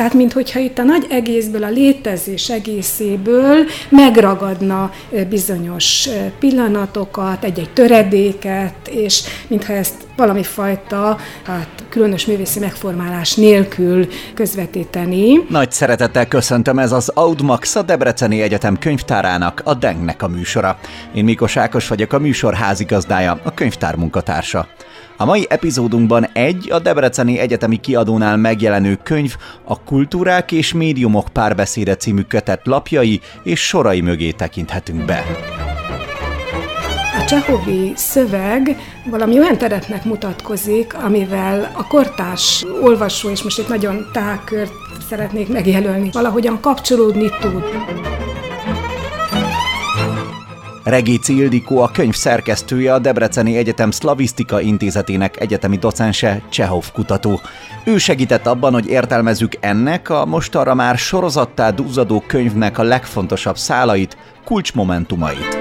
Tehát, minthogyha itt a nagy egészből, a létezés egészéből megragadna bizonyos pillanatokat, egy-egy töredéket, és mintha ezt valami fajta, hát különös művészi megformálás nélkül közvetíteni. Nagy szeretettel köszöntöm ez az Audmax, a Debreceni Egyetem könyvtárának, a Dengnek a műsora. Én Mikos Ákos vagyok, a műsor házigazdája, a könyvtár munkatársa. A mai epizódunkban egy a Debreceni Egyetemi Kiadónál megjelenő könyv a Kultúrák és Médiumok párbeszéde című kötet lapjai és sorai mögé tekinthetünk be. A csehovi szöveg valami olyan terepnek mutatkozik, amivel a kortárs olvasó, és most itt nagyon tágkört szeretnék megjelölni, valahogyan kapcsolódni tud. Regéci Ildikó a könyv szerkesztője, a Debreceni Egyetem Szlavisztika Intézetének egyetemi docense, Csehov kutató. Ő segített abban, hogy értelmezzük ennek a mostanra már sorozattá duzzadó könyvnek a legfontosabb szálait, kulcsmomentumait.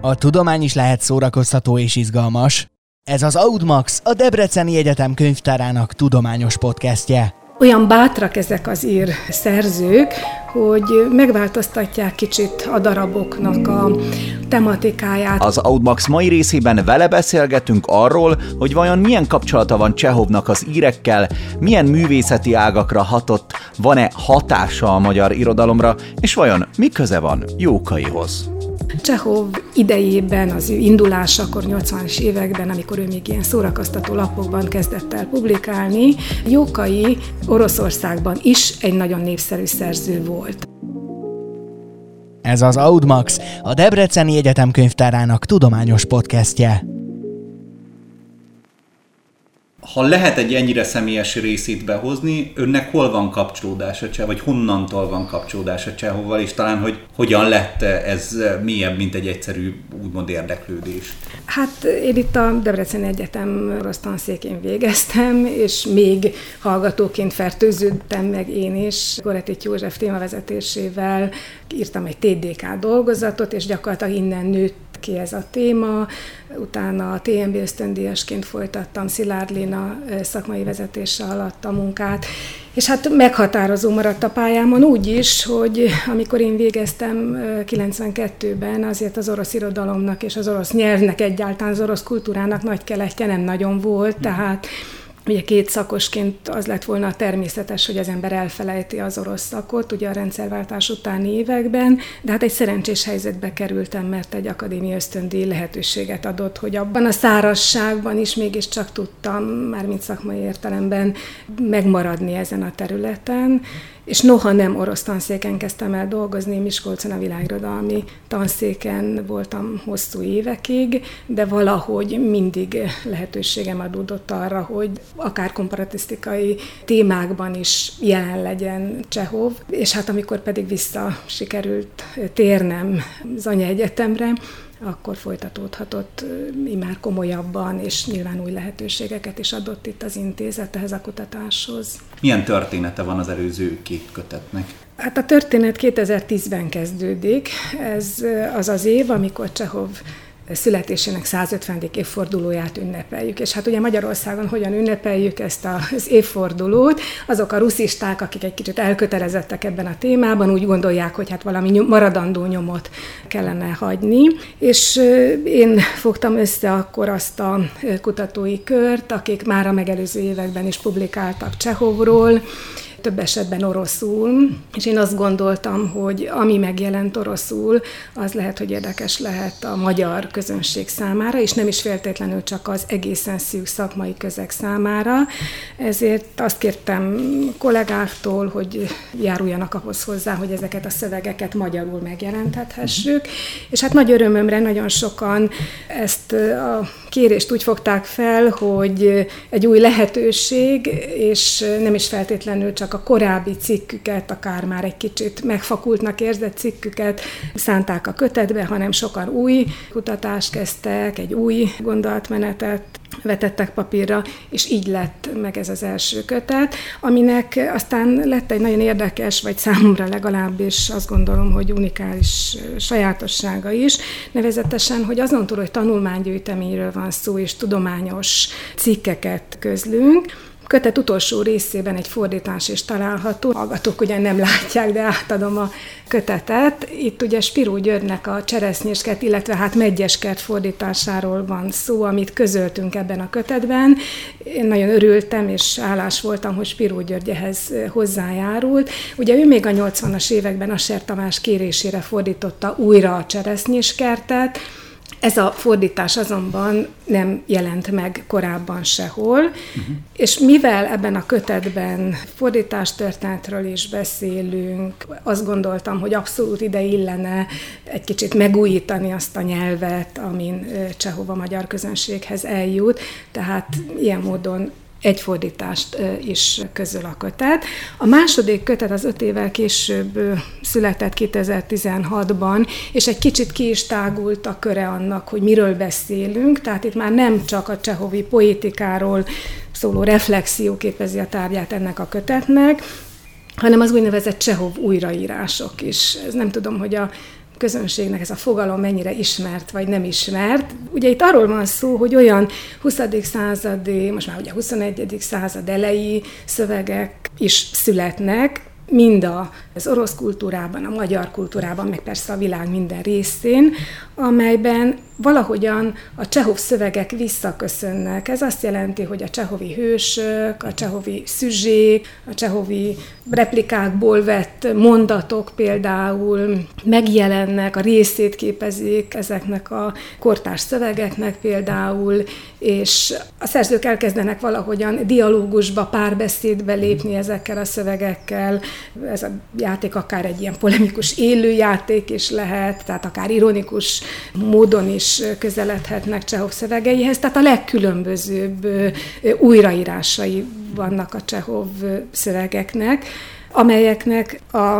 A tudomány is lehet szórakoztató és izgalmas. Ez az Audmax, a Debreceni Egyetem könyvtárának tudományos podcastje olyan bátrak ezek az ír szerzők, hogy megváltoztatják kicsit a daraboknak a tematikáját. Az Audmax mai részében vele beszélgetünk arról, hogy vajon milyen kapcsolata van Csehovnak az írekkel, milyen művészeti ágakra hatott, van-e hatása a magyar irodalomra, és vajon mi köze van Jókaihoz. Csehov idejében, az ő indulásakor, 80-as években, amikor ő még ilyen szórakoztató lapokban kezdett el publikálni, Jókai Oroszországban is egy nagyon népszerű szerző volt. Ez az Audmax, a Debreceni Egyetem könyvtárának tudományos podcastje ha lehet egy ennyire személyes részét behozni, önnek hol van kapcsolódása Cseh, vagy honnantól van kapcsolódása Csehovval, és talán, hogy hogyan lett ez mélyebb, mint egy egyszerű úgymond érdeklődés? Hát én itt a Debreceni Egyetem orosz tanszékén végeztem, és még hallgatóként fertőződtem meg én is. Goretit József témavezetésével írtam egy TDK dolgozatot, és gyakorlatilag innen nőtt ki ez a téma. Utána a TMB ösztöndíjasként folytattam Szilárd Léna szakmai vezetése alatt a munkát, és hát meghatározó maradt a pályámon úgy is, hogy amikor én végeztem 92-ben, azért az orosz irodalomnak és az orosz nyelvnek egyáltalán az orosz kultúrának nagy keletje nem nagyon volt, tehát Ugye két szakosként az lett volna természetes, hogy az ember elfelejti az orosz szakot, ugye a rendszerváltás utáni években, de hát egy szerencsés helyzetbe kerültem, mert egy akadémia ösztöndíj lehetőséget adott, hogy abban a szárasságban is mégiscsak tudtam, mármint szakmai értelemben megmaradni ezen a területen, és noha nem orosz tanszéken kezdtem el dolgozni, Miskolcon a világirodalmi tanszéken voltam hosszú évekig, de valahogy mindig lehetőségem adódott arra, hogy akár komparatisztikai témákban is jelen legyen Csehov, és hát amikor pedig vissza sikerült térnem az anyaegyetemre, akkor folytatódhatott már komolyabban, és nyilván új lehetőségeket is adott itt az intézet ehhez a kutatáshoz. Milyen története van az előző két kötetnek? Hát a történet 2010-ben kezdődik. Ez az az év, amikor Csehov születésének 150. évfordulóját ünnepeljük. És hát ugye Magyarországon hogyan ünnepeljük ezt az évfordulót, azok a ruszisták, akik egy kicsit elkötelezettek ebben a témában, úgy gondolják, hogy hát valami maradandó nyomot kellene hagyni. És én fogtam össze akkor azt a kutatói kört, akik már a megelőző években is publikáltak Csehovról, több esetben oroszul, és én azt gondoltam, hogy ami megjelent oroszul, az lehet, hogy érdekes lehet a magyar közönség számára, és nem is feltétlenül csak az egészen szűk szakmai közeg számára. Ezért azt kértem kollégáktól, hogy járuljanak ahhoz hozzá, hogy ezeket a szövegeket magyarul megjelenthethessük, és hát nagy örömömre nagyon sokan ezt a kérést úgy fogták fel, hogy egy új lehetőség, és nem is feltétlenül csak a korábbi cikküket, akár már egy kicsit megfakultnak érzett cikküket szánták a kötetbe, hanem sokan új kutatást kezdtek, egy új gondolatmenetet vetettek papírra, és így lett meg ez az első kötet, aminek aztán lett egy nagyon érdekes, vagy számomra legalábbis azt gondolom, hogy unikális sajátossága is, nevezetesen, hogy azon túl, hogy tanulmánygyűjteményről van szó, és tudományos cikkeket közlünk, kötet utolsó részében egy fordítás is található. Hallgatók ugye nem látják, de átadom a kötetet. Itt ugye Spiró Györgynek a cseresznyéskert, illetve hát megyeskert fordításáról van szó, amit közöltünk ebben a kötetben. Én nagyon örültem, és állás voltam, hogy Spiró György ehhez hozzájárult. Ugye ő még a 80-as években a Tamás kérésére fordította újra a cseresznyéskertet, ez a fordítás azonban nem jelent meg korábban sehol, uh-huh. és mivel ebben a kötetben fordítástörténetről is beszélünk, azt gondoltam, hogy abszolút ide illene egy kicsit megújítani azt a nyelvet, amin Csehova magyar közönséghez eljut, tehát ilyen módon egy fordítást is közöl a kötet. A második kötet az öt évvel később született 2016-ban, és egy kicsit ki is tágult a köre annak, hogy miről beszélünk, tehát itt már nem csak a csehovi poétikáról szóló reflexió képezi a tárgyát ennek a kötetnek, hanem az úgynevezett Csehov újraírások is. Ez nem tudom, hogy a közönségnek ez a fogalom mennyire ismert vagy nem ismert. Ugye itt arról van szó, hogy olyan 20. századi, most már ugye 21. század elejé szövegek is születnek, mind az orosz kultúrában, a magyar kultúrában, meg persze a világ minden részén, amelyben valahogyan a csehov szövegek visszaköszönnek. Ez azt jelenti, hogy a csehovi hősök, a csehovi szüzsék, a csehovi replikákból vett mondatok például megjelennek, a részét képezik ezeknek a kortárs szövegeknek például, és a szerzők elkezdenek valahogyan dialógusba, párbeszédbe lépni ezekkel a szövegekkel. Ez a játék akár egy ilyen polemikus élő játék is lehet, tehát akár ironikus módon is közeledhetnek Csehov szövegeihez, tehát a legkülönbözőbb újraírásai vannak a Csehov szövegeknek, amelyeknek a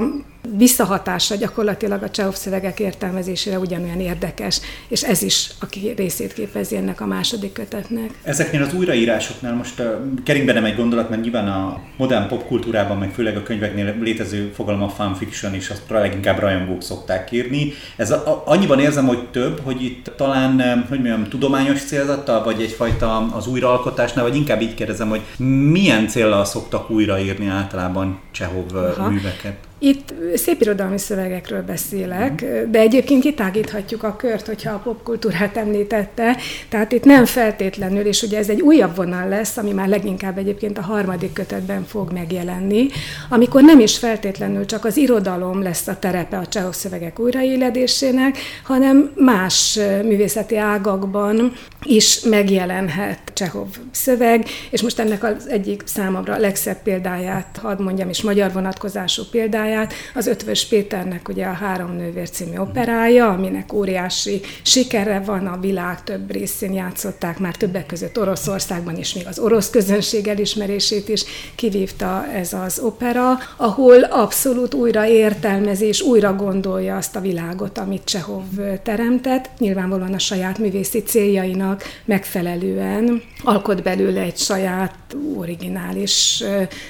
visszahatása gyakorlatilag a Csehov szövegek értelmezésére ugyanolyan érdekes, és ez is, aki részét képezi ennek a második kötetnek. Ezeknél az újraírásoknál most keringbe nem egy gondolat, mert nyilván a modern popkultúrában, meg főleg a könyveknél létező fogalom a fanfiction, és azt leginkább rajongók szokták írni. Ez a, a, annyiban érzem, hogy több, hogy itt talán, hogy mondjam, tudományos célzattal, vagy egyfajta az újraalkotásnál, vagy inkább így kérdezem, hogy milyen célral szoktak újraírni általában Csehov Aha. műveket? Itt szépirodalmi szövegekről beszélek, de egyébként kitágíthatjuk a kört, hogyha a popkultúrát említette, tehát itt nem feltétlenül, és ugye ez egy újabb vonal lesz, ami már leginkább egyébként a harmadik kötetben fog megjelenni, amikor nem is feltétlenül csak az irodalom lesz a terepe a csehov szövegek újraéledésének, hanem más művészeti ágakban is megjelenhet Csehov szöveg, és most ennek az egyik számomra legszebb példáját hadd mondjam, és magyar vonatkozású példáját, operáját, az Ötvös Péternek ugye a Három nővér című operája, aminek óriási sikere van, a világ több részén játszották, már többek között Oroszországban is, még az orosz közönség elismerését is kivívta ez az opera, ahol abszolút újra értelmezés, újra gondolja azt a világot, amit Csehov teremtett, nyilvánvalóan a saját művészi céljainak megfelelően. Alkot belőle egy saját originális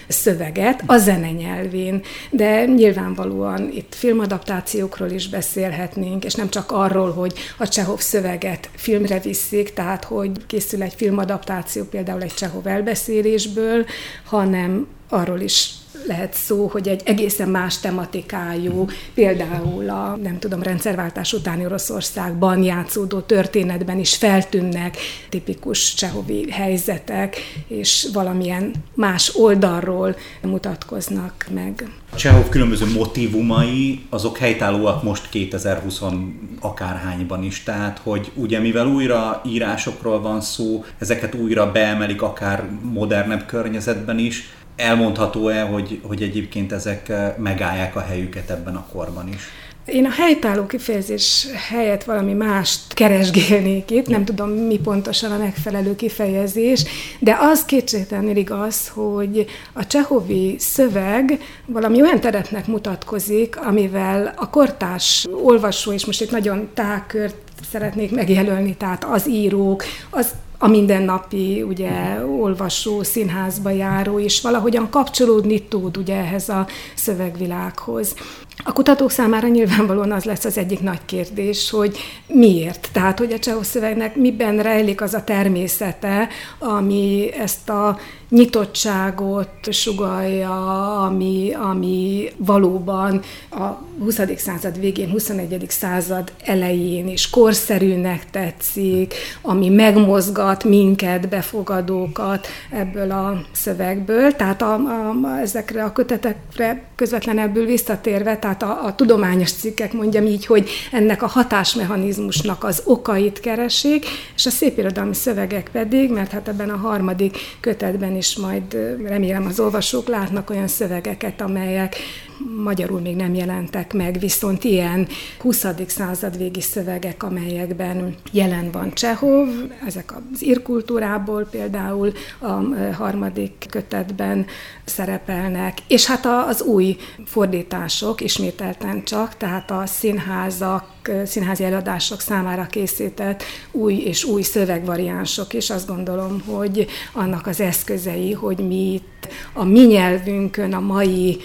szöveget a zene nyelvén, de nyilvánvalóan itt filmadaptációkról is beszélhetnénk, és nem csak arról, hogy a Csehov szöveget filmre viszik, tehát hogy készül egy filmadaptáció például egy Csehov elbeszélésből, hanem arról is lehet szó, hogy egy egészen más tematikájú, például a, nem tudom, rendszerváltás utáni Oroszországban játszódó történetben is feltűnnek tipikus csehovi helyzetek, és valamilyen más oldalról mutatkoznak meg. Csehov különböző motivumai, azok helytállóak most 2020 akárhányban is, tehát hogy ugye mivel újra írásokról van szó, ezeket újra beemelik akár modernebb környezetben is, elmondható-e, hogy, hogy egyébként ezek eh, megállják a helyüket ebben a korban is? Én a helytálló kifejezés helyett valami mást keresgélnék itt, nem tudom, mi pontosan a megfelelő kifejezés, de az kétségtelenül igaz, hogy a csehovi szöveg valami olyan terepnek mutatkozik, amivel a kortás olvasó, és most itt nagyon tágkört szeretnék megjelölni, tehát az írók, az a mindennapi ugye, olvasó, színházba járó, és valahogyan kapcsolódni tud ugye ehhez a szövegvilághoz. A kutatók számára nyilvánvalóan az lesz az egyik nagy kérdés, hogy miért. Tehát, hogy a csehszövegnek miben rejlik az a természete, ami ezt a nyitottságot sugalja, ami, ami valóban a 20. század végén, 21. század elején is korszerűnek tetszik, ami megmozgat minket, befogadókat ebből a szövegből. Tehát a, a, ezekre a kötetekre közvetlenebbül visszatérve, tehát a, a tudományos cikkek mondjam így, hogy ennek a hatásmechanizmusnak az okait keresik, és a szépirodalmi szövegek pedig, mert hát ebben a harmadik kötetben is majd remélem az olvasók látnak olyan szövegeket, amelyek magyarul még nem jelentek meg, viszont ilyen 20. század végi szövegek, amelyekben jelen van Csehov, ezek az írkultúrából például a harmadik kötetben szerepelnek, és hát az új fordítások ismételten csak, tehát a színházak, színházi előadások számára készített új és új szövegvariánsok, és azt gondolom, hogy annak az eszközei, hogy mi itt a mi nyelvünkön, a mai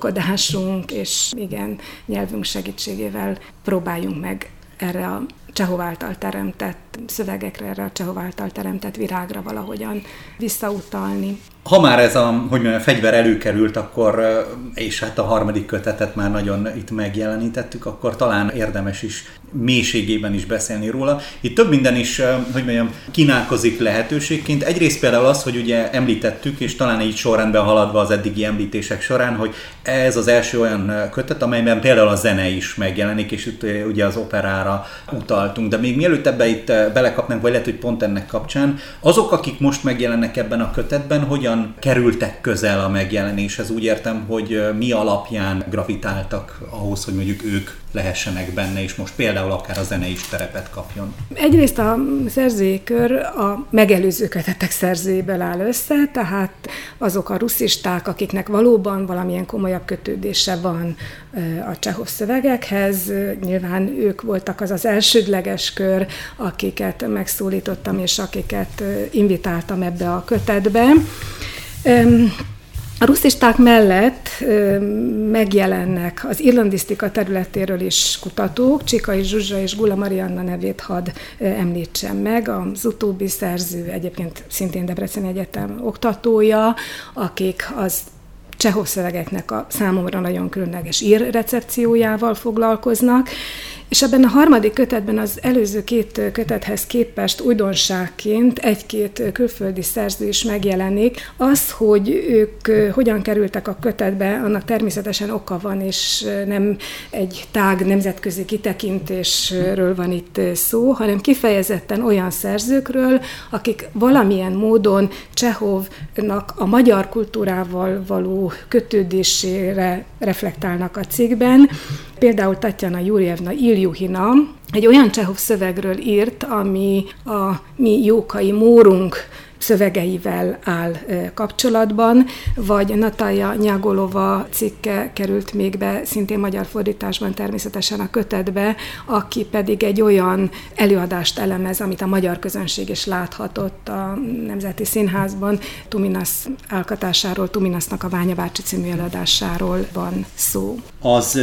gondolkodásunk és igen, nyelvünk segítségével próbáljunk meg erre a Csehov által teremtett szövegekre, erre a Csehov által teremtett virágra valahogyan visszautalni ha már ez a, hogy mondjam, a fegyver előkerült, akkor, és hát a harmadik kötetet már nagyon itt megjelenítettük, akkor talán érdemes is mélységében is beszélni róla. Itt több minden is, hogy mondjam, kínálkozik lehetőségként. Egyrészt például az, hogy ugye említettük, és talán így sorrendben haladva az eddigi említések során, hogy ez az első olyan kötet, amelyben például a zene is megjelenik, és itt ugye az operára utaltunk. De még mielőtt ebbe itt belekapnánk, vagy lehet, hogy pont ennek kapcsán, azok, akik most megjelennek ebben a kötetben, hogyan kerültek közel a megjelenéshez. Úgy értem, hogy mi alapján gravitáltak ahhoz, hogy mondjuk ők lehessenek benne, és most például akár a zene is terepet kapjon. Egyrészt a szerzőkör a megelőző kötetek szerzőjéből áll össze, tehát azok a russzisták, akiknek valóban valamilyen komolyabb kötődése van a csehov szövegekhez, nyilván ők voltak az az elsődleges kör, akiket megszólítottam, és akiket invitáltam ebbe a kötetbe. A russzisták mellett megjelennek az irlandisztika területéről is kutatók, Csikai Zsuzsa és Gula Marianna nevét hadd említsem meg, az utóbbi szerző egyébként szintén Debrecen Egyetem oktatója, akik az csehov szövegeknek a számomra nagyon különleges ír recepciójával foglalkoznak, és ebben a harmadik kötetben az előző két kötethez képest újdonságként egy-két külföldi szerző is megjelenik. Az, hogy ők hogyan kerültek a kötetbe, annak természetesen oka van, és nem egy tág nemzetközi kitekintésről van itt szó, hanem kifejezetten olyan szerzőkről, akik valamilyen módon Csehovnak a magyar kultúrával való kötődésére reflektálnak a cikkben. Például Tatjana Jurjevna Iljuhina egy olyan Csehov szövegről írt, ami a mi jókai mórunk szövegeivel áll kapcsolatban, vagy Natalja Nyagolova cikke került még be, szintén magyar fordításban természetesen a kötetbe, aki pedig egy olyan előadást elemez, amit a magyar közönség is láthatott a Nemzeti Színházban. Tuminasz alkatásáról, Tuminasznak a Ványabácsi című előadásáról van szó. Az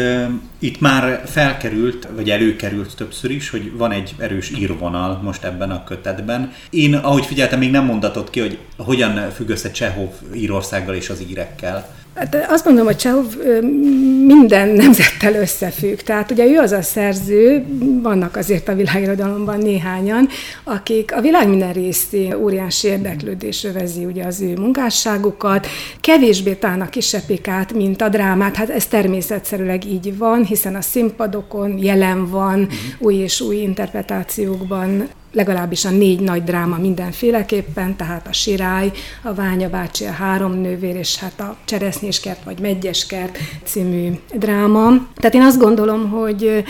itt már felkerült, vagy előkerült többször is, hogy van egy erős írvonal most ebben a kötetben. Én, ahogy figyeltem, még nem mondott mutatott ki, hogy hogyan függ össze Csehov Írországgal és az írekkel? Hát azt mondom, hogy Csehov minden nemzettel összefügg. Tehát ugye ő az a szerző, vannak azért a világirodalomban néhányan, akik a világ minden részén óriási érdeklődés övezi ugye az ő munkásságukat, kevésbé tálnak kisepikát, mint a drámát. Hát ez természetszerűleg így van, hiszen a színpadokon jelen van, uh-huh. új és új interpretációkban legalábbis a négy nagy dráma mindenféleképpen, tehát a Sirály, a Ványa bácsi, a Három nővér, és hát a Cseresznyéskert vagy Megyeskert című dráma. Tehát én azt gondolom, hogy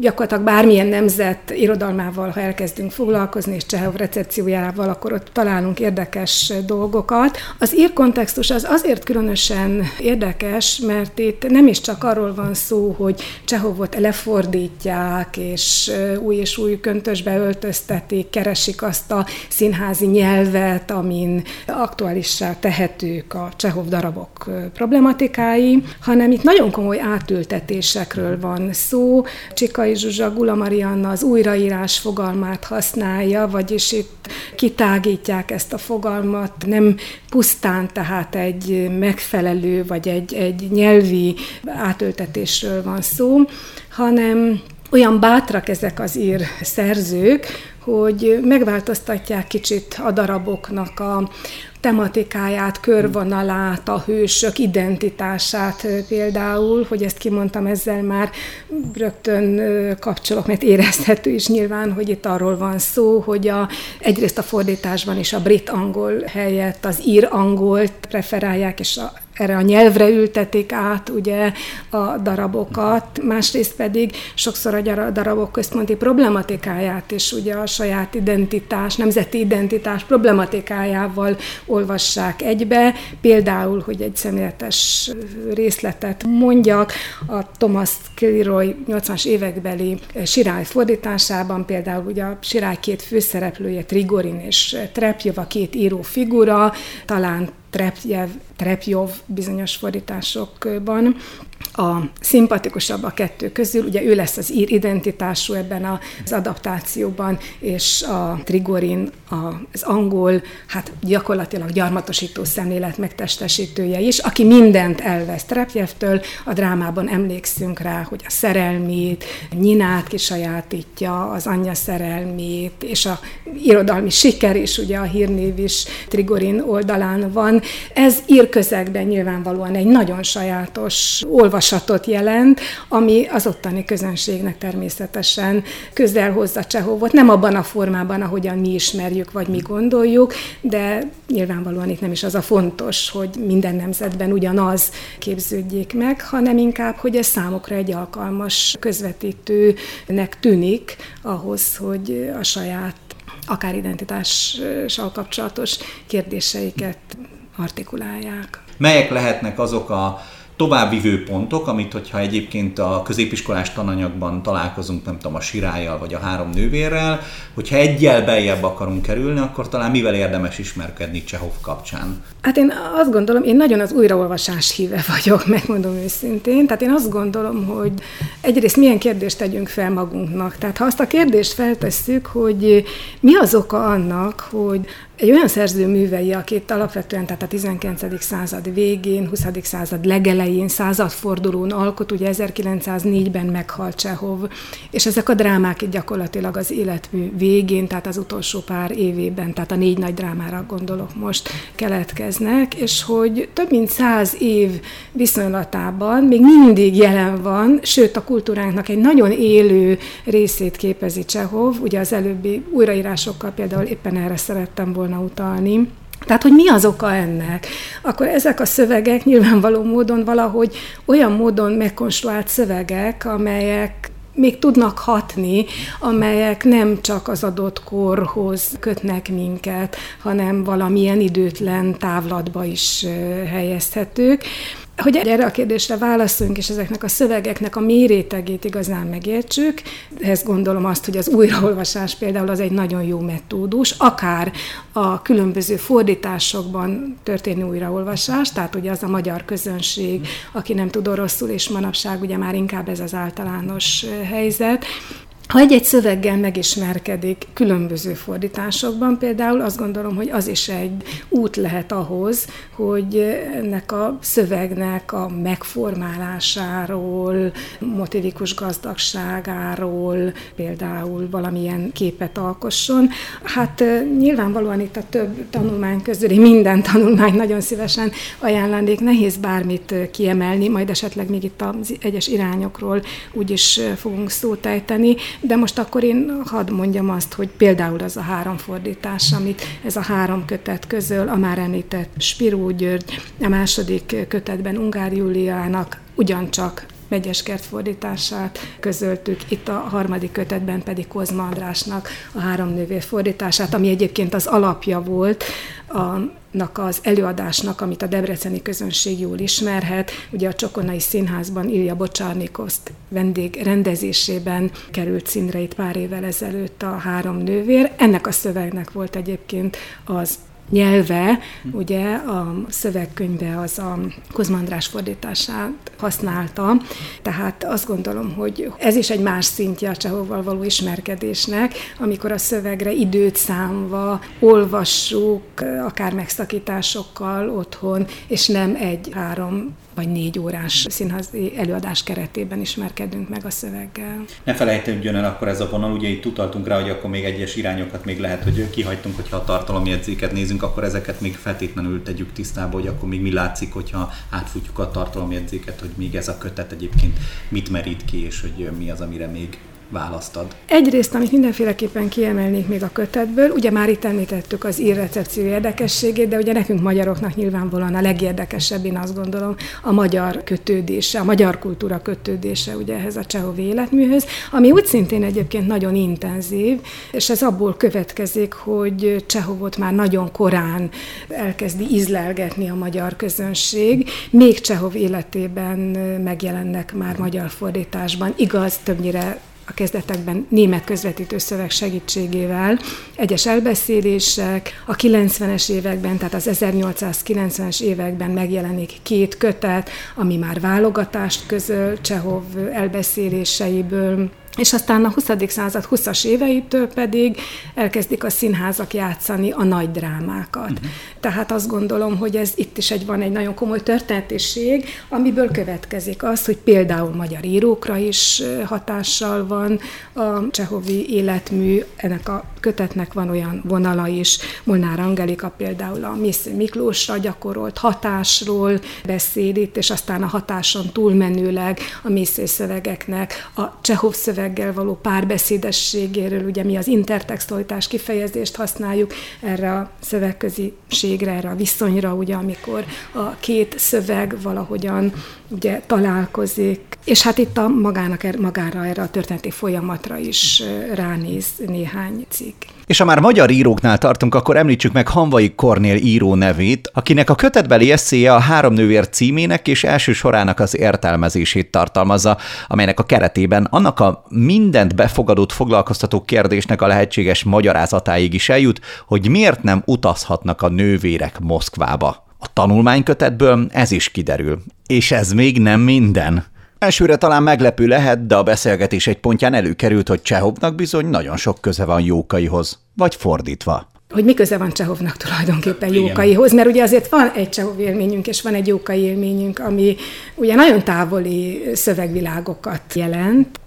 gyakorlatilag bármilyen nemzet irodalmával, ha elkezdünk foglalkozni, és Csehov recepciójával, akkor ott találunk érdekes dolgokat. Az ír kontextus az azért különösen érdekes, mert itt nem is csak arról van szó, hogy Csehovot lefordítják, és új és új köntösbe öltöztetik, keresik azt a színházi nyelvet, amin aktuálissá tehetők a Csehov darabok problematikái, hanem itt nagyon komoly átültetésekről van szó. Csikai Zsuzsa Gula Marianna az újraírás fogalmát használja, vagyis itt kitágítják ezt a fogalmat, nem pusztán tehát egy megfelelő vagy egy, egy nyelvi átültetésről van szó, hanem olyan bátrak ezek az ír szerzők, hogy megváltoztatják kicsit a daraboknak a, tematikáját, körvonalát, a hősök identitását például, hogy ezt kimondtam, ezzel már rögtön kapcsolok, mert érezhető is nyilván, hogy itt arról van szó, hogy a, egyrészt a fordításban is a brit-angol helyett az ír-angolt preferálják, és a erre a nyelvre ültetik át ugye a darabokat, másrészt pedig sokszor a darabok központi problematikáját és ugye a saját identitás, nemzeti identitás problematikájával olvassák egybe. Például, hogy egy szemléletes részletet mondjak, a Thomas Kilroy 80-as évekbeli Sirály fordításában például ugye a Sirály két főszereplője, Trigorin és Trepjova, két író figura, talán Trepjev, Trepjov bizonyos fordításokban. A szimpatikusabb a kettő közül, ugye ő lesz az ír identitású ebben az adaptációban, és a Trigorin az angol, hát gyakorlatilag gyarmatosító szemlélet megtestesítője is, aki mindent elvesz Trepjevtől, a drámában emlékszünk rá, hogy a szerelmét, Nyinát kisajátítja, az anyja szerelmét, és a irodalmi siker is, ugye a hírnév is Trigorin oldalán van, ez írközegben nyilvánvalóan egy nagyon sajátos olvasatot jelent, ami az ottani közönségnek természetesen közel hozza Csehovot, nem abban a formában, ahogyan mi ismerjük, vagy mi gondoljuk, de nyilvánvalóan itt nem is az a fontos, hogy minden nemzetben ugyanaz képződjék meg, hanem inkább, hogy ez számokra egy alkalmas közvetítőnek tűnik ahhoz, hogy a saját akár identitással kapcsolatos kérdéseiket artikulálják. Melyek lehetnek azok a továbbvivő pontok, amit hogyha egyébként a középiskolás tananyagban találkozunk, nem tudom, a sirályjal vagy a három nővérrel, hogyha egyel beljebb akarunk kerülni, akkor talán mivel érdemes ismerkedni Csehov kapcsán? Hát én azt gondolom, én nagyon az újraolvasás híve vagyok, megmondom őszintén. Tehát én azt gondolom, hogy egyrészt milyen kérdést tegyünk fel magunknak. Tehát ha azt a kérdést feltesszük, hogy mi az oka annak, hogy egy olyan szerző művei, akit alapvetően tehát a 19. század végén, 20. század legelején, századfordulón alkot, ugye 1904-ben meghalt Csehov, és ezek a drámák itt gyakorlatilag az életmű végén, tehát az utolsó pár évében, tehát a négy nagy drámára gondolok most keletkeznek, és hogy több mint száz év viszonylatában még mindig jelen van, sőt a kultúránknak egy nagyon élő részét képezi Csehov, ugye az előbbi újraírásokkal például éppen erre szerettem volna volna utalni. Tehát, hogy mi az oka ennek? Akkor ezek a szövegek nyilvánvaló módon valahogy olyan módon megkonstruált szövegek, amelyek még tudnak hatni, amelyek nem csak az adott korhoz kötnek minket, hanem valamilyen időtlen távlatba is helyezhetők hogy erre a kérdésre válaszoljunk, és ezeknek a szövegeknek a mérétegét igazán megértsük, ehhez gondolom azt, hogy az újraolvasás például az egy nagyon jó metódus, akár a különböző fordításokban történő újraolvasás, tehát ugye az a magyar közönség, aki nem tud oroszul, és manapság ugye már inkább ez az általános helyzet, ha egy-egy szöveggel megismerkedik különböző fordításokban, például azt gondolom, hogy az is egy út lehet ahhoz, hogy ennek a szövegnek a megformálásáról, motivikus gazdagságáról például valamilyen képet alkosson. Hát nyilvánvalóan itt a több tanulmány közül, minden tanulmány nagyon szívesen ajánlanék, nehéz bármit kiemelni, majd esetleg még itt az egyes irányokról úgyis fogunk szót ejteni, de most akkor én hadd mondjam azt, hogy például az a három fordítás, amit ez a három kötet közöl, a már említett Spiró György, a második kötetben Ungár Júliának ugyancsak Megyeskert fordítását közöltük, itt a harmadik kötetben pedig Kozma Andrásnak a három nővér fordítását, ami egyébként az alapja volt annak az előadásnak, amit a debreceni közönség jól ismerhet. Ugye a Csokonai Színházban Ilja Bocsárnikoszt vendég rendezésében került színre itt pár évvel ezelőtt a három nővér. Ennek a szövegnek volt egyébként az nyelve, ugye a szövegkönyve az a Kozma András fordítását használta, tehát azt gondolom, hogy ez is egy más szintje a Csehovval való ismerkedésnek, amikor a szövegre időt számva olvassuk, akár megszakításokkal otthon, és nem egy három vagy négy órás színházi előadás keretében ismerkedünk meg a szöveggel. Ne felejtődjön el akkor ez a vonal, ugye itt utaltunk rá, hogy akkor még egyes irányokat még lehet, hogy kihagytunk, hogyha a tartalomjegyzéket nézünk, akkor ezeket még feltétlenül tegyük tisztába, hogy akkor még mi látszik, hogyha átfutjuk a tartalomjegyzéket, hogy még ez a kötet egyébként mit merít ki, és hogy mi az, amire még választad? Egyrészt, amit mindenféleképpen kiemelnék még a kötetből, ugye már itt említettük az írrecepció érdekességét, de ugye nekünk magyaroknak nyilvánvalóan a legérdekesebb, én azt gondolom, a magyar kötődése, a magyar kultúra kötődése ugye ehhez a Csehov életműhöz, ami úgy szintén egyébként nagyon intenzív, és ez abból következik, hogy Csehovot már nagyon korán elkezdi ízlelgetni a magyar közönség, még Csehov életében megjelennek már magyar fordításban, igaz, többnyire a kezdetekben német közvetítő szöveg segítségével, egyes elbeszélések, a 90-es években, tehát az 1890-es években megjelenik két kötet, ami már válogatást közöl Csehov elbeszéléseiből, és aztán a 20. század 20-as éveitől pedig elkezdik a színházak játszani a nagy drámákat. Uh-huh. Tehát azt gondolom, hogy ez itt is egy van egy nagyon komoly történetiség, amiből következik az, hogy például magyar írókra is hatással van a Csehovi életmű, ennek a kötetnek van olyan vonala is, Molnár Angelika például a Miklósra gyakorolt hatásról beszél itt, és aztán a hatáson túlmenőleg a Mésző szövegeknek a Csehov szöveg szöveggel való párbeszédességéről, ugye mi az intertextualitás kifejezést használjuk erre a szövegköziségre, erre a viszonyra, ugye amikor a két szöveg valahogyan ugye találkozik, és hát itt a magának, er, magára erre a történeti folyamatra is ránéz néhány cikk. És ha már magyar íróknál tartunk, akkor említsük meg Hanvai Kornél író nevét, akinek a kötetbeli eszéje a Három nővér címének és első sorának az értelmezését tartalmazza, amelynek a keretében annak a mindent befogadott foglalkoztató kérdésnek a lehetséges magyarázatáig is eljut, hogy miért nem utazhatnak a nővérek Moszkvába. A tanulmánykötetből ez is kiderül. És ez még nem minden. Elsőre talán meglepő lehet, de a beszélgetés egy pontján előkerült, hogy Csehovnak bizony nagyon sok köze van Jókaihoz, vagy fordítva hogy mi köze van Csehovnak tulajdonképpen Jókaihoz, mert ugye azért van egy Csehov élményünk, és van egy Jókai élményünk, ami ugye nagyon távoli szövegvilágokat jelent,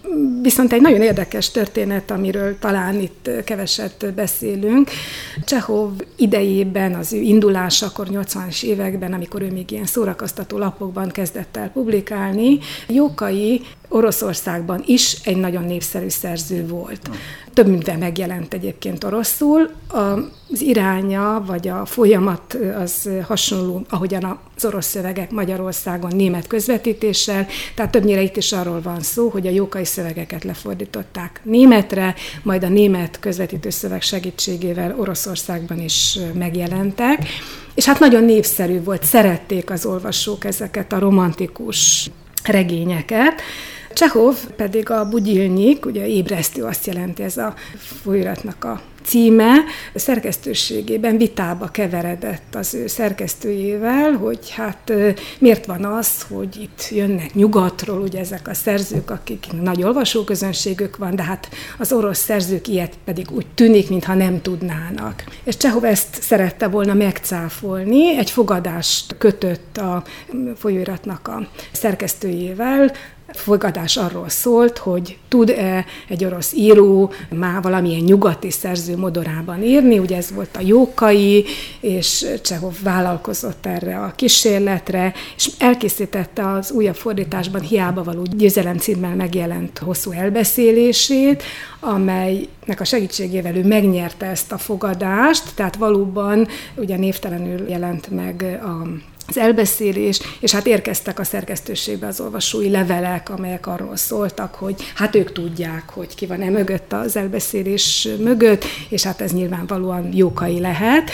Viszont egy nagyon érdekes történet, amiről talán itt keveset beszélünk. Csehov idejében, az ő indulásakor, 80-as években, amikor ő még ilyen szórakoztató lapokban kezdett el publikálni, Jókai Oroszországban is egy nagyon népszerű szerző volt. Több minden megjelent egyébként oroszul. Az iránya, vagy a folyamat az hasonló, ahogyan az orosz szövegek Magyarországon német közvetítéssel, tehát többnyire itt is arról van szó, hogy a jókai szövegeket lefordították németre, majd a német közvetítő szöveg segítségével Oroszországban is megjelentek, és hát nagyon népszerű volt, szerették az olvasók ezeket a romantikus regényeket, Csehov pedig a bugyilnyik, ugye ébresztő azt jelenti ez a folyóiratnak a címe szerkesztőségében vitába keveredett az ő szerkesztőjével, hogy hát miért van az, hogy itt jönnek nyugatról, ugye ezek a szerzők, akik nagy olvasóközönségük van, de hát az orosz szerzők ilyet pedig úgy tűnik, mintha nem tudnának. És Csehov ezt szerette volna megcáfolni, egy fogadást kötött a folyóiratnak a szerkesztőjével, fogadás arról szólt, hogy tud-e egy orosz író már valamilyen nyugati szerző modorában írni, ugye ez volt a Jókai, és Csehov vállalkozott erre a kísérletre, és elkészítette az újabb fordításban hiába való győzelem címmel megjelent hosszú elbeszélését, amelynek a segítségével ő megnyerte ezt a fogadást, tehát valóban ugye névtelenül jelent meg a az elbeszélés, és hát érkeztek a szerkesztőségbe az olvasói levelek, amelyek arról szóltak, hogy hát ők tudják, hogy ki van-e mögött az elbeszélés mögött, és hát ez nyilvánvalóan jókai lehet.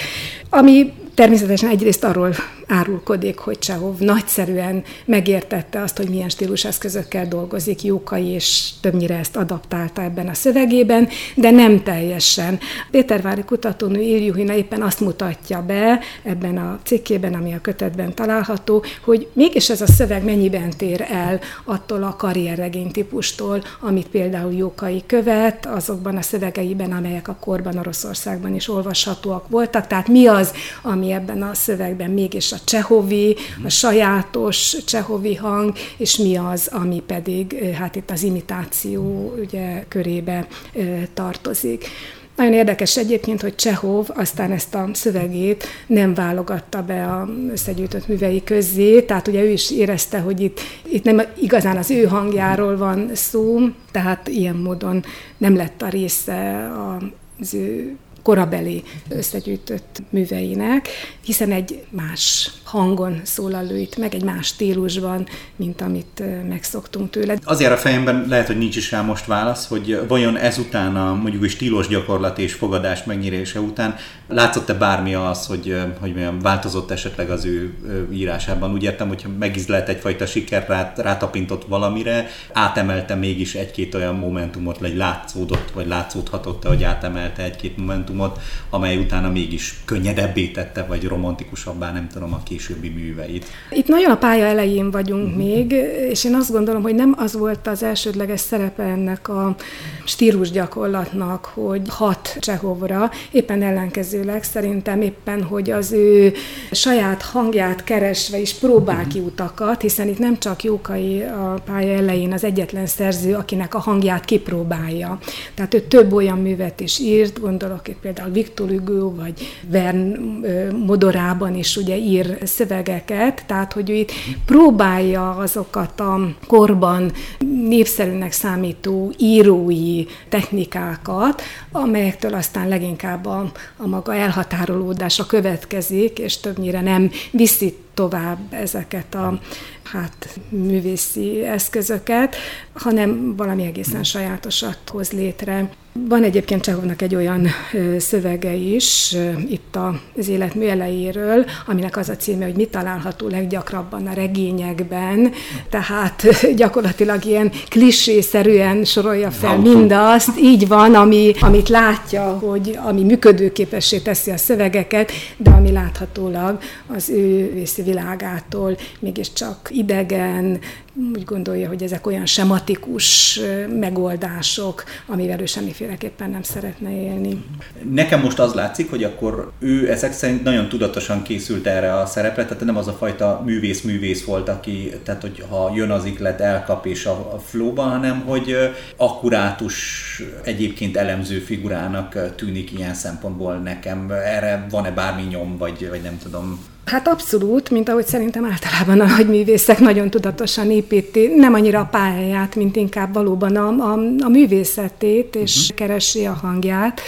Ami természetesen egyrészt arról árulkodik, hogy Csehov nagyszerűen megértette azt, hogy milyen stíluseszközökkel dolgozik Jókai, és többnyire ezt adaptálta ebben a szövegében, de nem teljesen. Pétervári kutatónő Iljuhina éppen azt mutatja be ebben a cikkében, ami a kötetben található, hogy mégis ez a szöveg mennyiben tér el attól a karrierregény típustól, amit például Jókai követ, azokban a szövegeiben, amelyek a korban Oroszországban is olvashatóak voltak. Tehát mi az, ami ebben a szövegben mégis a csehovi, a sajátos csehovi hang, és mi az, ami pedig hát itt az imitáció ugye, körébe tartozik. Nagyon érdekes egyébként, hogy Csehov aztán ezt a szövegét nem válogatta be a összegyűjtött művei közé, tehát ugye ő is érezte, hogy itt, itt nem igazán az ő hangjáról van szó, tehát ilyen módon nem lett a része az ő korabeli összegyűjtött műveinek, hiszen egy más hangon szólal ő itt meg, egy más stílusban, mint amit megszoktunk tőle. Azért a fejemben lehet, hogy nincs is rá most válasz, hogy vajon ezután a mondjuk a stílus gyakorlat és fogadás megnyerése után látszott-e bármi az, hogy, hogy milyen változott esetleg az ő írásában? Úgy értem, hogyha megizlelt egyfajta siker, rá, rátapintott valamire, átemelte mégis egy-két olyan momentumot, vagy látszódott, vagy látszódhatott hogy átemelte egy-két momentumot, amely utána mégis könnyedebbé tette, vagy romantikusabbá, nem tudom, a későbbi műveit. Itt nagyon a pálya elején vagyunk uh-huh. még, és én azt gondolom, hogy nem az volt az elsődleges szerepe ennek a stílus gyakorlatnak, hogy hat Csehovra, éppen ellenkezőleg szerintem éppen, hogy az ő saját hangját keresve is próbál uh-huh. ki utakat, hiszen itt nem csak Jókai a pálya elején az egyetlen szerző, akinek a hangját kipróbálja. Tehát ő több olyan művet is írt, gondolok itt például Victor Hugo, vagy Vern modorában is ugye ír szövegeket, tehát hogy ő itt próbálja azokat a korban népszerűnek számító írói technikákat, amelyektől aztán leginkább a, a maga elhatárolódása következik, és többnyire nem viszi tovább ezeket a hát, művészi eszközöket, hanem valami egészen sajátosat hoz létre. Van egyébként Csehovnak egy olyan szövege is itt az életmű elejéről, aminek az a címe, hogy mit található leggyakrabban a regényekben, tehát gyakorlatilag ilyen klisészerűen sorolja fel mindazt, így van, ami, amit látja, hogy ami működőképessé teszi a szövegeket, de ami láthatólag az ő vészi világától mégiscsak idegen, úgy gondolja, hogy ezek olyan sematikus megoldások, amivel ő semmiféleképpen nem szeretne élni. Nekem most az látszik, hogy akkor ő ezek szerint nagyon tudatosan készült erre a szerepre, tehát nem az a fajta művész-művész volt, aki, tehát hogy ha jön az iklet, elkap és a, a flóba, hanem hogy akkurátus, egyébként elemző figurának tűnik ilyen szempontból nekem. Erre van-e bármi nyom, vagy, vagy nem tudom. Hát abszolút, mint ahogy szerintem általában a nagy művészek nagyon tudatosan építi, nem annyira a pályáját, mint inkább valóban a, a, a művészetét, és uh-huh. keresi a hangját.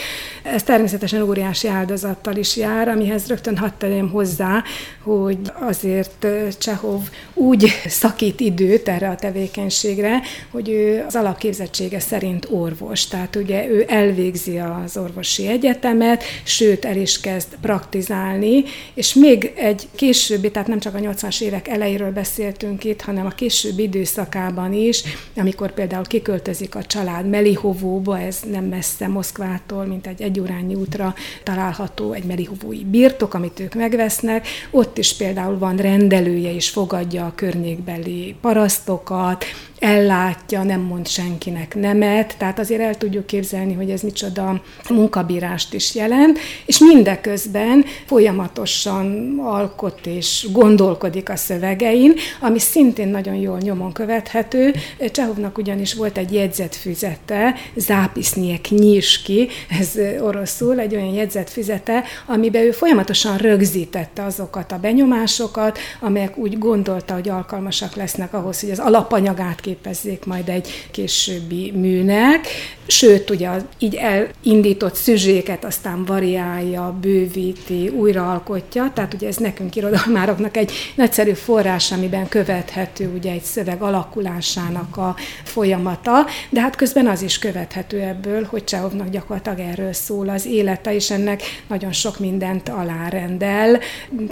Ez természetesen óriási áldozattal is jár, amihez rögtön hadd tegyem hozzá, hogy azért Csehov úgy szakít időt erre a tevékenységre, hogy ő az alapképzettsége szerint orvos. Tehát ugye ő elvégzi az orvosi egyetemet, sőt el is kezd praktizálni, és még egy későbbi, tehát nem csak a 80-as évek elejéről beszéltünk itt, hanem a későbbi időszakában is, amikor például kiköltözik a család Melihovóba, ez nem messze Moszkvától, mint egy egyórányi útra található egy Melihovói birtok, amit ők megvesznek, ott is például van rendelője és fogadja a környékbeli parasztokat, ellátja, nem mond senkinek nemet, tehát azért el tudjuk képzelni, hogy ez micsoda munkabírást is jelent, és mindeközben folyamatosan alkot és gondolkodik a szövegein, ami szintén nagyon jól nyomon követhető. Csehovnak ugyanis volt egy jegyzetfüzete, Zápiszniek Nyiski, ez oroszul, egy olyan jegyzetfüzete, amiben ő folyamatosan rögzítette azokat a benyomásokat, amelyek úgy gondolta, hogy alkalmasak lesznek ahhoz, hogy az alapanyagát képezzék majd egy későbbi műnek, sőt, ugye az így elindított szüzséket aztán variálja, bővíti, újraalkotja, tehát ugye ez nekünk irodalmároknak egy nagyszerű forrás, amiben követhető ugye egy szöveg alakulásának a folyamata, de hát közben az is követhető ebből, hogy Csehovnak gyakorlatilag erről szól az élete, és ennek nagyon sok mindent alárendel.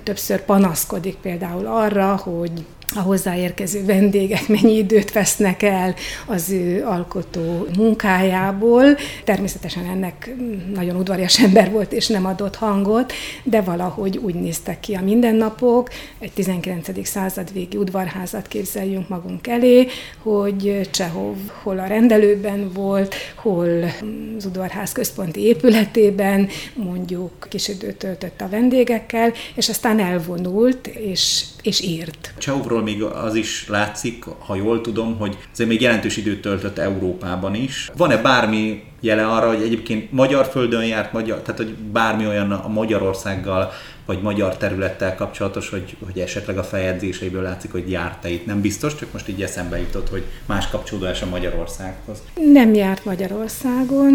Többször panaszkodik például arra, hogy a hozzáérkező vendégek mennyi időt vesznek el az ő alkotó munkájából. Természetesen ennek nagyon udvarias ember volt, és nem adott hangot, de valahogy úgy néztek ki a mindennapok. Egy 19. század végi udvarházat képzeljünk magunk elé, hogy Csehov hol a rendelőben volt, hol az udvarház központi épületében, mondjuk kis időt töltött a vendégekkel, és aztán elvonult, és, és írt. Csehovról még az is látszik, ha jól tudom, hogy azért még jelentős időt töltött Európában is. Van-e bármi jele arra, hogy egyébként magyar földön járt, magyar, tehát hogy bármi olyan a Magyarországgal vagy magyar területtel kapcsolatos, hogy, hogy esetleg a feljegyzéseiből látszik, hogy járt-e itt. Nem biztos, csak most így eszembe jutott, hogy más kapcsolódás a Magyarországhoz. Nem járt Magyarországon,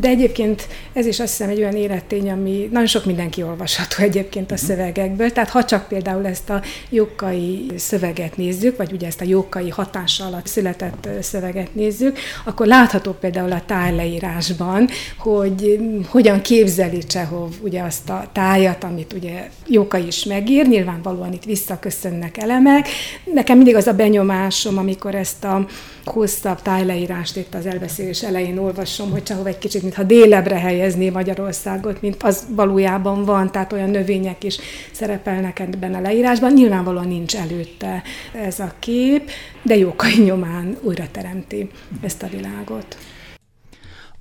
de egyébként ez is azt hiszem egy olyan élettény, ami nagyon sok mindenki olvasható egyébként a mhm. szövegekből. Tehát ha csak például ezt a jókai szöveget nézzük, vagy ugye ezt a jókai hatása alatt született szöveget nézzük, akkor látható például a tájleírásban, hogy hogyan képzeli Csehov ugye azt a tájat, amit ugye Jóka is megír, nyilvánvalóan itt visszaköszönnek elemek. Nekem mindig az a benyomásom, amikor ezt a hosszabb tájleírást itt az elbeszélés elején olvasom, hogy csak egy kicsit, mintha délebre helyezné Magyarországot, mint az valójában van, tehát olyan növények is szerepelnek ebben a leírásban. Nyilvánvalóan nincs előtte ez a kép, de Jókai nyomán újra teremti ezt a világot.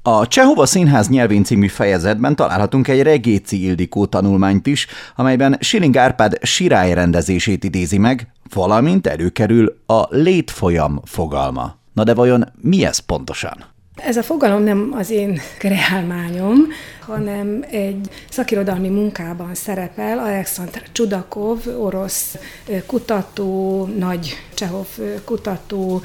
A Csehova Színház nyelvén című fejezetben találhatunk egy Regéci Ildikó tanulmányt is, amelyben Siling Árpád sirály rendezését idézi meg, valamint előkerül a létfolyam fogalma. Na de vajon mi ez pontosan? Ez a fogalom nem az én kreálmányom, hanem egy szakirodalmi munkában szerepel Alexandr Csudakov, orosz kutató, nagy Csehov kutató,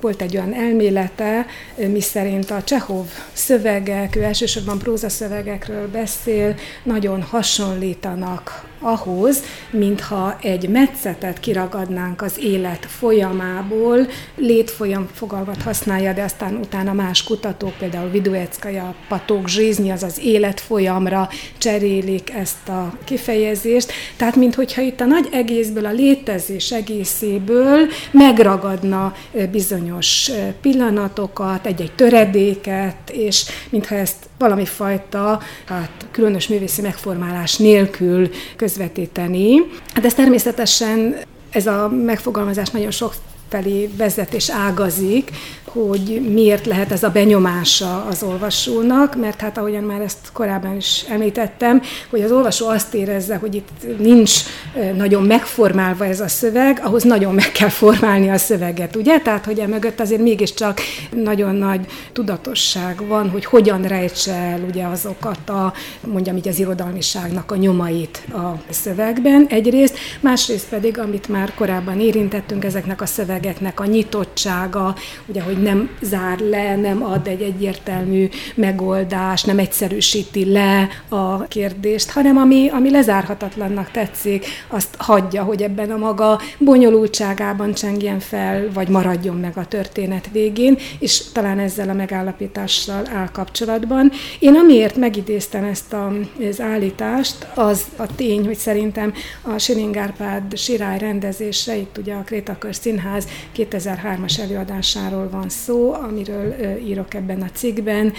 volt egy olyan elmélete, miszerint a Csehov szövegek, ő elsősorban prózaszövegekről beszél, nagyon hasonlítanak ahhoz, mintha egy metszetet kiragadnánk az élet folyamából, létfolyam fogalmat használja, de aztán utána más kutatók, például Vidueckaja, Patók Zsízni, az az életfolyamra cserélik ezt a kifejezést. Tehát, minthogyha itt a nagy egészből, a létezés egészéből megragadna bizonyos pillanatokat, egy-egy töredéket, és mintha ezt valami fajta hát, különös művészi megformálás nélkül közvetíteni. Hát ez természetesen ez a megfogalmazás nagyon sok felé vezet és ágazik, hogy miért lehet ez a benyomása az olvasónak, mert hát ahogyan már ezt korábban is említettem, hogy az olvasó azt érezze, hogy itt nincs nagyon megformálva ez a szöveg, ahhoz nagyon meg kell formálni a szöveget, ugye? Tehát, hogy emögött azért mégiscsak nagyon nagy tudatosság van, hogy hogyan rejtse el ugye azokat a, mondjam így az irodalmiságnak a nyomait a szövegben egyrészt, másrészt pedig, amit már korábban érintettünk, ezeknek a szövegeknek a nyitottsága, ugye, hogy nem zár le, nem ad egy egyértelmű megoldást, nem egyszerűsíti le a kérdést, hanem ami, ami lezárhatatlannak tetszik, azt hagyja, hogy ebben a maga bonyolultságában csengjen fel, vagy maradjon meg a történet végén, és talán ezzel a megállapítással áll kapcsolatban. Én amiért megidéztem ezt a, az állítást, az a tény, hogy szerintem a Siringárpád Sirály rendezése, itt ugye a Krétakör Színház 2003-as előadásáról van szó, amiről írok ebben a cikkben,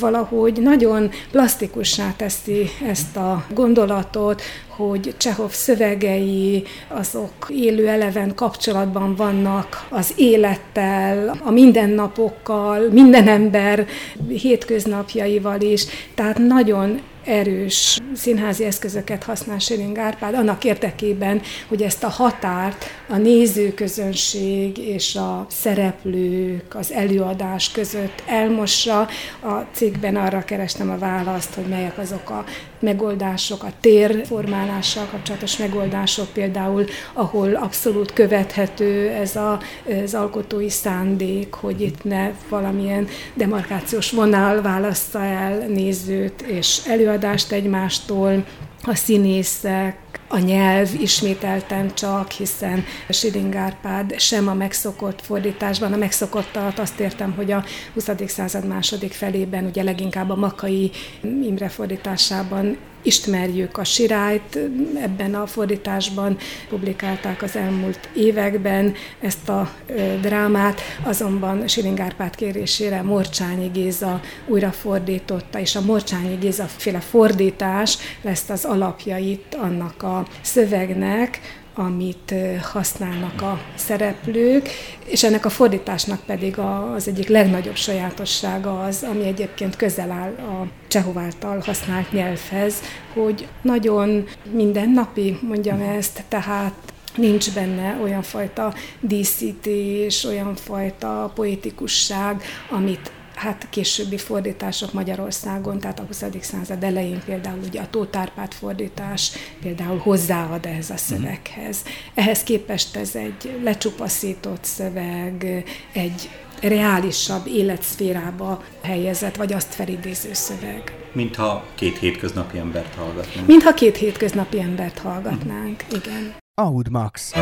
valahogy nagyon plastikussá teszi ezt a gondolatot, hogy Csehov szövegei azok élő eleven kapcsolatban vannak az élettel, a mindennapokkal, minden ember hétköznapjaival is, tehát nagyon erős színházi eszközöket használ Siling Árpád annak érdekében, hogy ezt a határt a nézőközönség és a szereplők, az előadás között elmossa. A cikkben arra kerestem a választ, hogy melyek azok a megoldások, a térformálással kapcsolatos megoldások például, ahol abszolút követhető ez a, az alkotói szándék, hogy itt ne valamilyen demarkációs vonal válassza el nézőt és előadást egymástól, a színészek, a nyelv ismételten csak, hiszen Siding Árpád sem a megszokott fordításban, a megszokottat azt értem, hogy a 20. század második felében, ugye leginkább a Makai Imre fordításában ismerjük a sirályt, ebben a fordításban publikálták az elmúlt években ezt a drámát, azonban Siling Árpád kérésére Morcsányi Géza újra fordította, és a Morcsányi Géza féle fordítás lesz az alapjait annak a szövegnek, amit használnak a szereplők, és ennek a fordításnak pedig az egyik legnagyobb sajátossága az, ami egyébként közel áll a Csehov által használt nyelvhez, hogy nagyon mindennapi, mondjam ezt, tehát nincs benne olyan fajta díszítés, olyan fajta poetikusság, amit hát későbbi fordítások Magyarországon, tehát a 20. század elején például ugye a Tótárpát fordítás például hozzáad ehhez a szöveghez. Ehhez képest ez egy lecsupaszított szöveg, egy reálisabb életszférába helyezett, vagy azt felidéző szöveg. Mintha két hétköznapi embert hallgatnánk. Mintha két hétköznapi embert hallgatnánk, igen. Aud Max.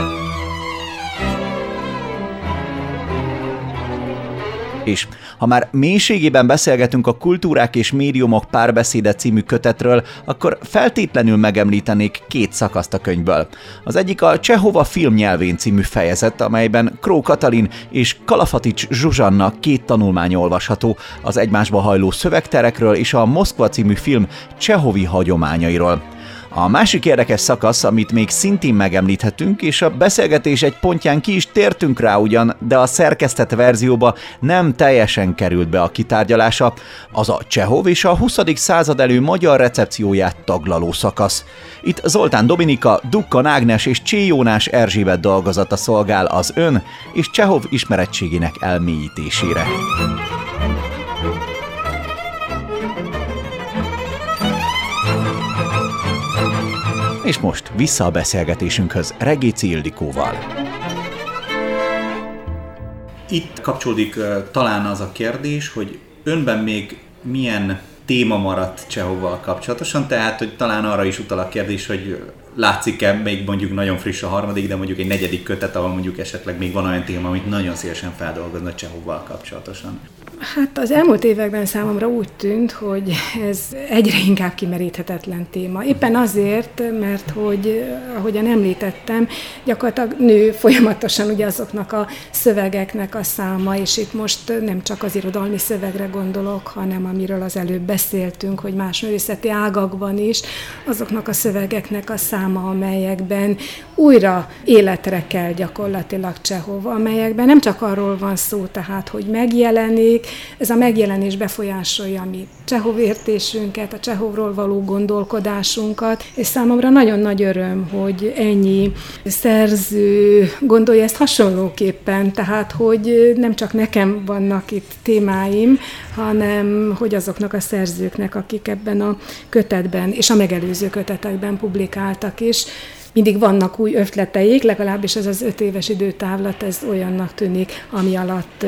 És ha már mélységében beszélgetünk a Kultúrák és Médiumok párbeszéde című kötetről, akkor feltétlenül megemlítenék két szakaszt a könyvből. Az egyik a Csehova filmnyelvén című fejezet, amelyben Kró Katalin és Kalafatics Zsuzsanna két tanulmány olvasható az egymásba hajló szövegterekről és a Moszkva című film csehovi hagyományairól. A másik érdekes szakasz, amit még szintén megemlíthetünk, és a beszélgetés egy pontján ki is tértünk rá ugyan, de a szerkesztett verzióba nem teljesen került be a kitárgyalása, az a Csehov és a 20. század elő magyar recepcióját taglaló szakasz. Itt Zoltán Dominika, Dukkan Ágnes és Csé Jónás Erzsébet dolgozata szolgál az ön és Csehov ismerettségének elmélyítésére. És most vissza a beszélgetésünkhöz Regéci Ildikóval. Itt kapcsolódik uh, talán az a kérdés, hogy önben még milyen téma maradt Csehovval kapcsolatosan, tehát hogy talán arra is utal a kérdés, hogy látszik-e még mondjuk nagyon friss a harmadik, de mondjuk egy negyedik kötet, ahol mondjuk esetleg még van olyan téma, amit nagyon szívesen feldolgozna Csehovval kapcsolatosan. Hát az elmúlt években számomra úgy tűnt, hogy ez egyre inkább kimeríthetetlen téma. Éppen azért, mert hogy, ahogyan említettem, gyakorlatilag nő folyamatosan ugye azoknak a szövegeknek a száma, és itt most nem csak az irodalmi szövegre gondolok, hanem amiről az előbb beszéltünk, hogy más művészeti ágakban is, azoknak a szövegeknek a száma, amelyekben újra életre kell gyakorlatilag Csehov, amelyekben nem csak arról van szó, tehát, hogy megjelenik, ez a megjelenés befolyásolja mi Csehov értésünket, a Csehovról való gondolkodásunkat, és számomra nagyon nagy öröm, hogy ennyi szerző gondolja ezt hasonlóképpen, tehát hogy nem csak nekem vannak itt témáim, hanem hogy azoknak a szerzőknek, akik ebben a kötetben és a megelőző kötetekben publikáltak is, mindig vannak új ötleteik, legalábbis ez az öt éves időtávlat, ez olyannak tűnik, ami alatt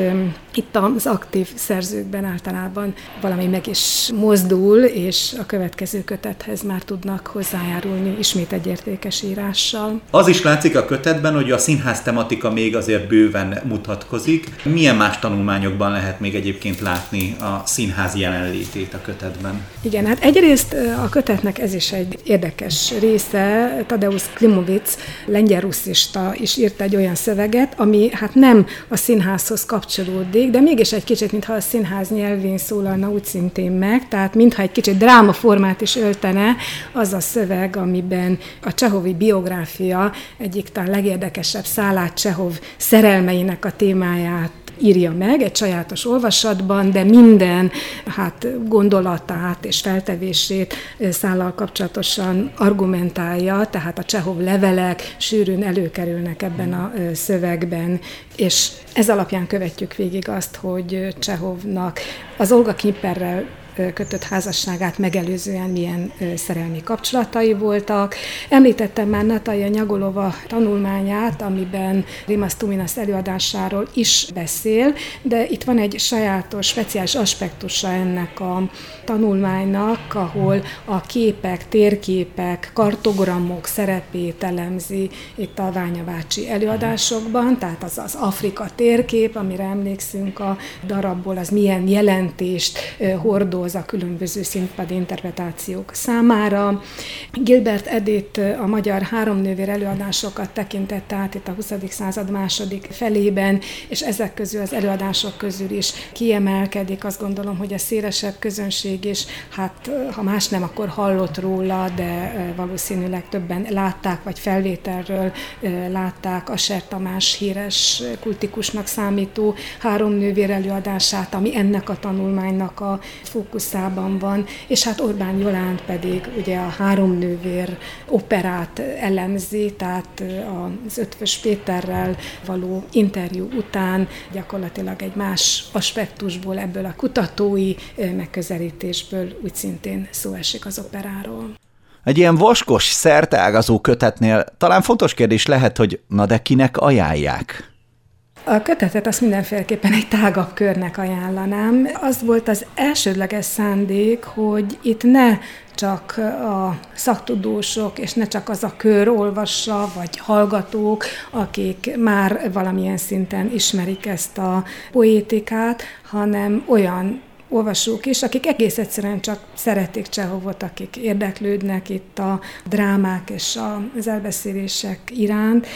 itt az aktív szerzőkben általában valami meg is mozdul, és a következő kötethez már tudnak hozzájárulni ismét egy értékes írással. Az is látszik a kötetben, hogy a színház tematika még azért bőven mutatkozik. Milyen más tanulmányokban lehet még egyébként látni a színház jelenlétét a kötetben? Igen, hát egyrészt a kötetnek ez is egy érdekes része. Tadeusz Klimovic, lengyel russzista is írt egy olyan szöveget, ami hát nem a színházhoz kapcsolódik, de mégis egy kicsit, mintha a színház nyelvén szólalna úgy szintén meg, tehát mintha egy kicsit drámaformát is öltene az a szöveg, amiben a Csehovi biográfia egyik talán legérdekesebb szállát Csehov szerelmeinek a témáját írja meg egy sajátos olvasatban, de minden hát, gondolatát és feltevését szállal kapcsolatosan argumentálja, tehát a Csehov levelek sűrűn előkerülnek ebben a szövegben, és ez alapján követjük végig azt, hogy Csehovnak. Az Olga Knipperrel kötött házasságát megelőzően milyen szerelmi kapcsolatai voltak. Említettem már Natalia Nyagolova tanulmányát, amiben Rimas Tuminas előadásáról is beszél, de itt van egy sajátos, speciális aspektusa ennek a tanulmánynak, ahol a képek, térképek, kartogramok szerepét elemzi itt a Ványabácsi előadásokban, tehát az az Afrika térkép, amire emlékszünk a darabból, az milyen jelentést hordoz a különböző színpad interpretációk számára. Gilbert Edith a magyar háromnővér előadásokat tekintette át itt a 20. század második felében, és ezek közül az előadások közül is kiemelkedik, azt gondolom, hogy a szélesebb közönség is, hát ha más nem, akkor hallott róla, de valószínűleg többen látták, vagy felvételről látták a Ser Tamás híres kultikusnak számító három nővér előadását, ami ennek a tanulmánynak a fókuszában van, és hát Orbán Jolánt pedig ugye a három nővér operát elemzi, tehát az Ötvös Péterrel való interjú után gyakorlatilag egy más aspektusból, ebből a kutatói megközelítésből úgy szintén szó esik az operáról. Egy ilyen vaskos, szerteágazó kötetnél talán fontos kérdés lehet, hogy na de kinek ajánlják? A kötetet azt mindenféleképpen egy tágabb körnek ajánlanám. Az volt az elsődleges szándék, hogy itt ne csak a szaktudósok, és ne csak az a kör olvassa, vagy hallgatók, akik már valamilyen szinten ismerik ezt a poétikát, hanem olyan olvasók is, akik egész egyszerűen csak szeretik Csehovot, akik érdeklődnek itt a drámák és az elbeszélések iránt,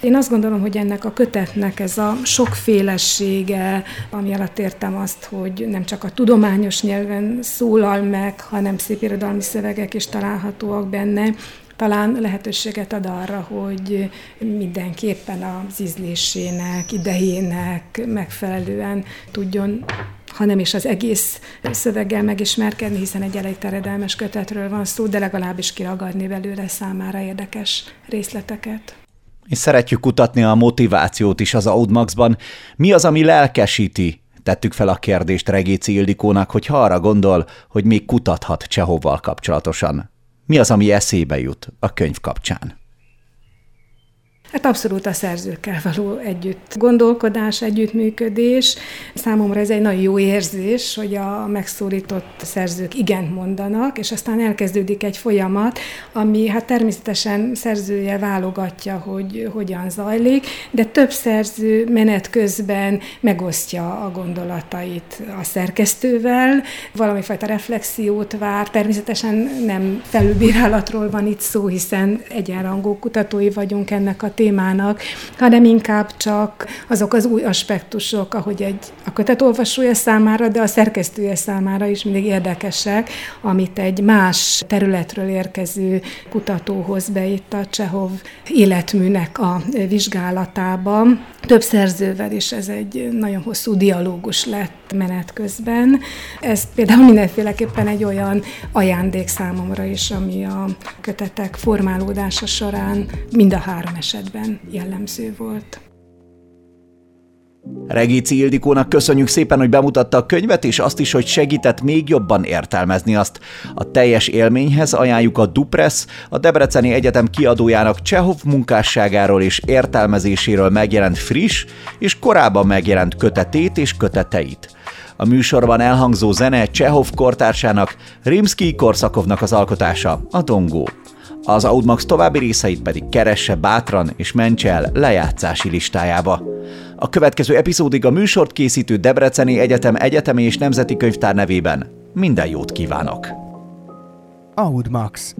én azt gondolom, hogy ennek a kötetnek ez a sokfélesége, ami alatt értem azt, hogy nem csak a tudományos nyelven szólal meg, hanem szépirodalmi szövegek is találhatóak benne, talán lehetőséget ad arra, hogy mindenképpen az ízlésének, idejének megfelelően tudjon hanem is az egész szöveggel megismerkedni, hiszen egy elég teredelmes kötetről van szó, de legalábbis kiragadni belőle számára érdekes részleteket és szeretjük kutatni a motivációt is az Audmaxban. Mi az, ami lelkesíti? Tettük fel a kérdést Regéci Ildikónak, hogy ha arra gondol, hogy még kutathat Csehovval kapcsolatosan. Mi az, ami eszébe jut a könyv kapcsán? Hát abszolút a szerzőkkel való együtt gondolkodás, együttműködés. Számomra ez egy nagyon jó érzés, hogy a megszólított szerzők igent mondanak, és aztán elkezdődik egy folyamat, ami hát természetesen szerzője válogatja, hogy hogyan zajlik, de több szerző menet közben megosztja a gondolatait a szerkesztővel, valami fajta reflexiót vár, természetesen nem felülbírálatról van itt szó, hiszen egyenrangú kutatói vagyunk ennek a témának, hanem inkább csak azok az új aspektusok, ahogy egy a kötet olvasója számára, de a szerkesztője számára is mindig érdekesek, amit egy más területről érkező kutató hoz be itt a Csehov életműnek a vizsgálatában. Több szerzővel is ez egy nagyon hosszú dialógus lett menet közben. Ez például mindenféleképpen egy olyan ajándék számomra is, ami a kötetek formálódása során mind a három esetben jellemző volt. Regíci Ildikónak köszönjük szépen, hogy bemutatta a könyvet, és azt is, hogy segített még jobban értelmezni azt. A teljes élményhez ajánljuk a Dupress, a Debreceni Egyetem kiadójának Csehov munkásságáról és értelmezéséről megjelent friss és korábban megjelent kötetét és köteteit. A műsorban elhangzó zene Csehov kortársának, Rimsky Korszakovnak az alkotása, a Dongó. Az Audmax további részeit pedig keresse bátran és mentse el lejátszási listájába. A következő epizódig a műsort készítő Debreceni Egyetem Egyetemi és Nemzeti Könyvtár nevében minden jót kívánok! Audmax